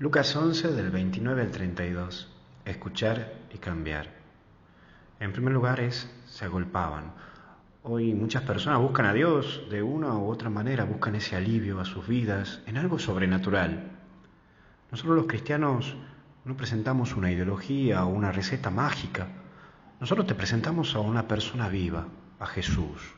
Lucas 11 del 29 al 32. Escuchar y cambiar. En primer lugar es, se agolpaban. Hoy muchas personas buscan a Dios de una u otra manera, buscan ese alivio a sus vidas en algo sobrenatural. Nosotros los cristianos no presentamos una ideología o una receta mágica. Nosotros te presentamos a una persona viva, a Jesús.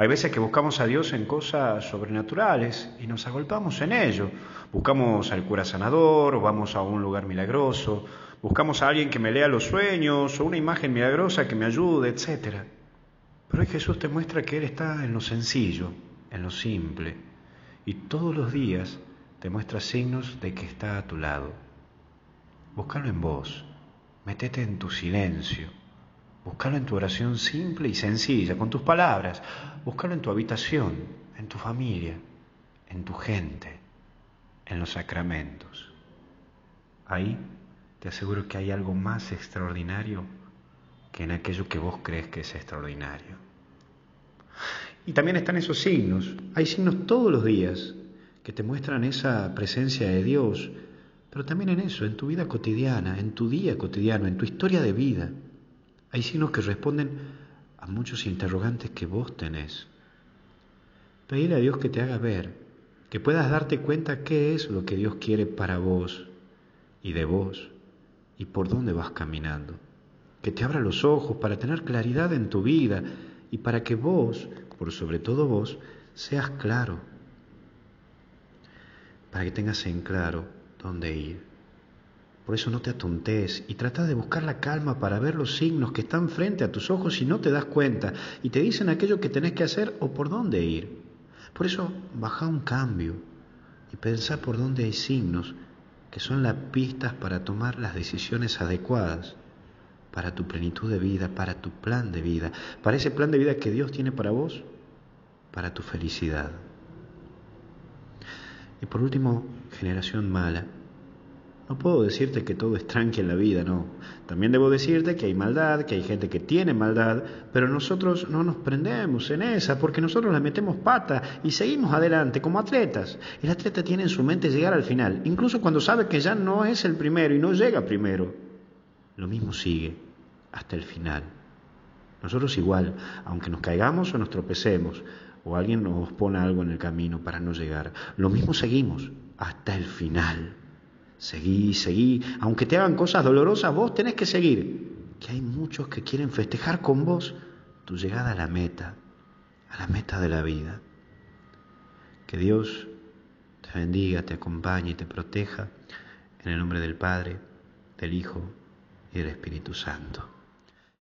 Hay veces que buscamos a Dios en cosas sobrenaturales y nos agolpamos en ello. Buscamos al cura sanador, vamos a un lugar milagroso, buscamos a alguien que me lea los sueños o una imagen milagrosa que me ayude, etc. Pero hoy Jesús te muestra que Él está en lo sencillo, en lo simple, y todos los días te muestra signos de que está a tu lado. Búscalo en vos, metete en tu silencio Búscalo en tu oración simple y sencilla, con tus palabras. Búscalo en tu habitación, en tu familia, en tu gente, en los sacramentos. Ahí te aseguro que hay algo más extraordinario que en aquello que vos crees que es extraordinario. Y también están esos signos. Hay signos todos los días que te muestran esa presencia de Dios, pero también en eso, en tu vida cotidiana, en tu día cotidiano, en tu historia de vida. Hay signos que responden a muchos interrogantes que vos tenés. Pedirle a Dios que te haga ver, que puedas darte cuenta qué es lo que Dios quiere para vos y de vos y por dónde vas caminando. Que te abra los ojos para tener claridad en tu vida y para que vos, por sobre todo vos, seas claro. Para que tengas en claro dónde ir. Por eso no te atontes y trata de buscar la calma para ver los signos que están frente a tus ojos y no te das cuenta y te dicen aquello que tenés que hacer o por dónde ir. Por eso baja un cambio y pensá por dónde hay signos que son las pistas para tomar las decisiones adecuadas para tu plenitud de vida, para tu plan de vida, para ese plan de vida que Dios tiene para vos, para tu felicidad. Y por último, generación mala no puedo decirte que todo es tranqui en la vida, no. También debo decirte que hay maldad, que hay gente que tiene maldad, pero nosotros no nos prendemos en esa porque nosotros la metemos pata y seguimos adelante como atletas. El atleta tiene en su mente llegar al final, incluso cuando sabe que ya no es el primero y no llega primero. Lo mismo sigue hasta el final. Nosotros igual, aunque nos caigamos o nos tropecemos, o alguien nos pone algo en el camino para no llegar, lo mismo seguimos hasta el final. Seguí, seguí. Aunque te hagan cosas dolorosas, vos tenés que seguir. Que hay muchos que quieren festejar con vos tu llegada a la meta, a la meta de la vida. Que Dios te bendiga, te acompañe y te proteja. En el nombre del Padre, del Hijo y del Espíritu Santo.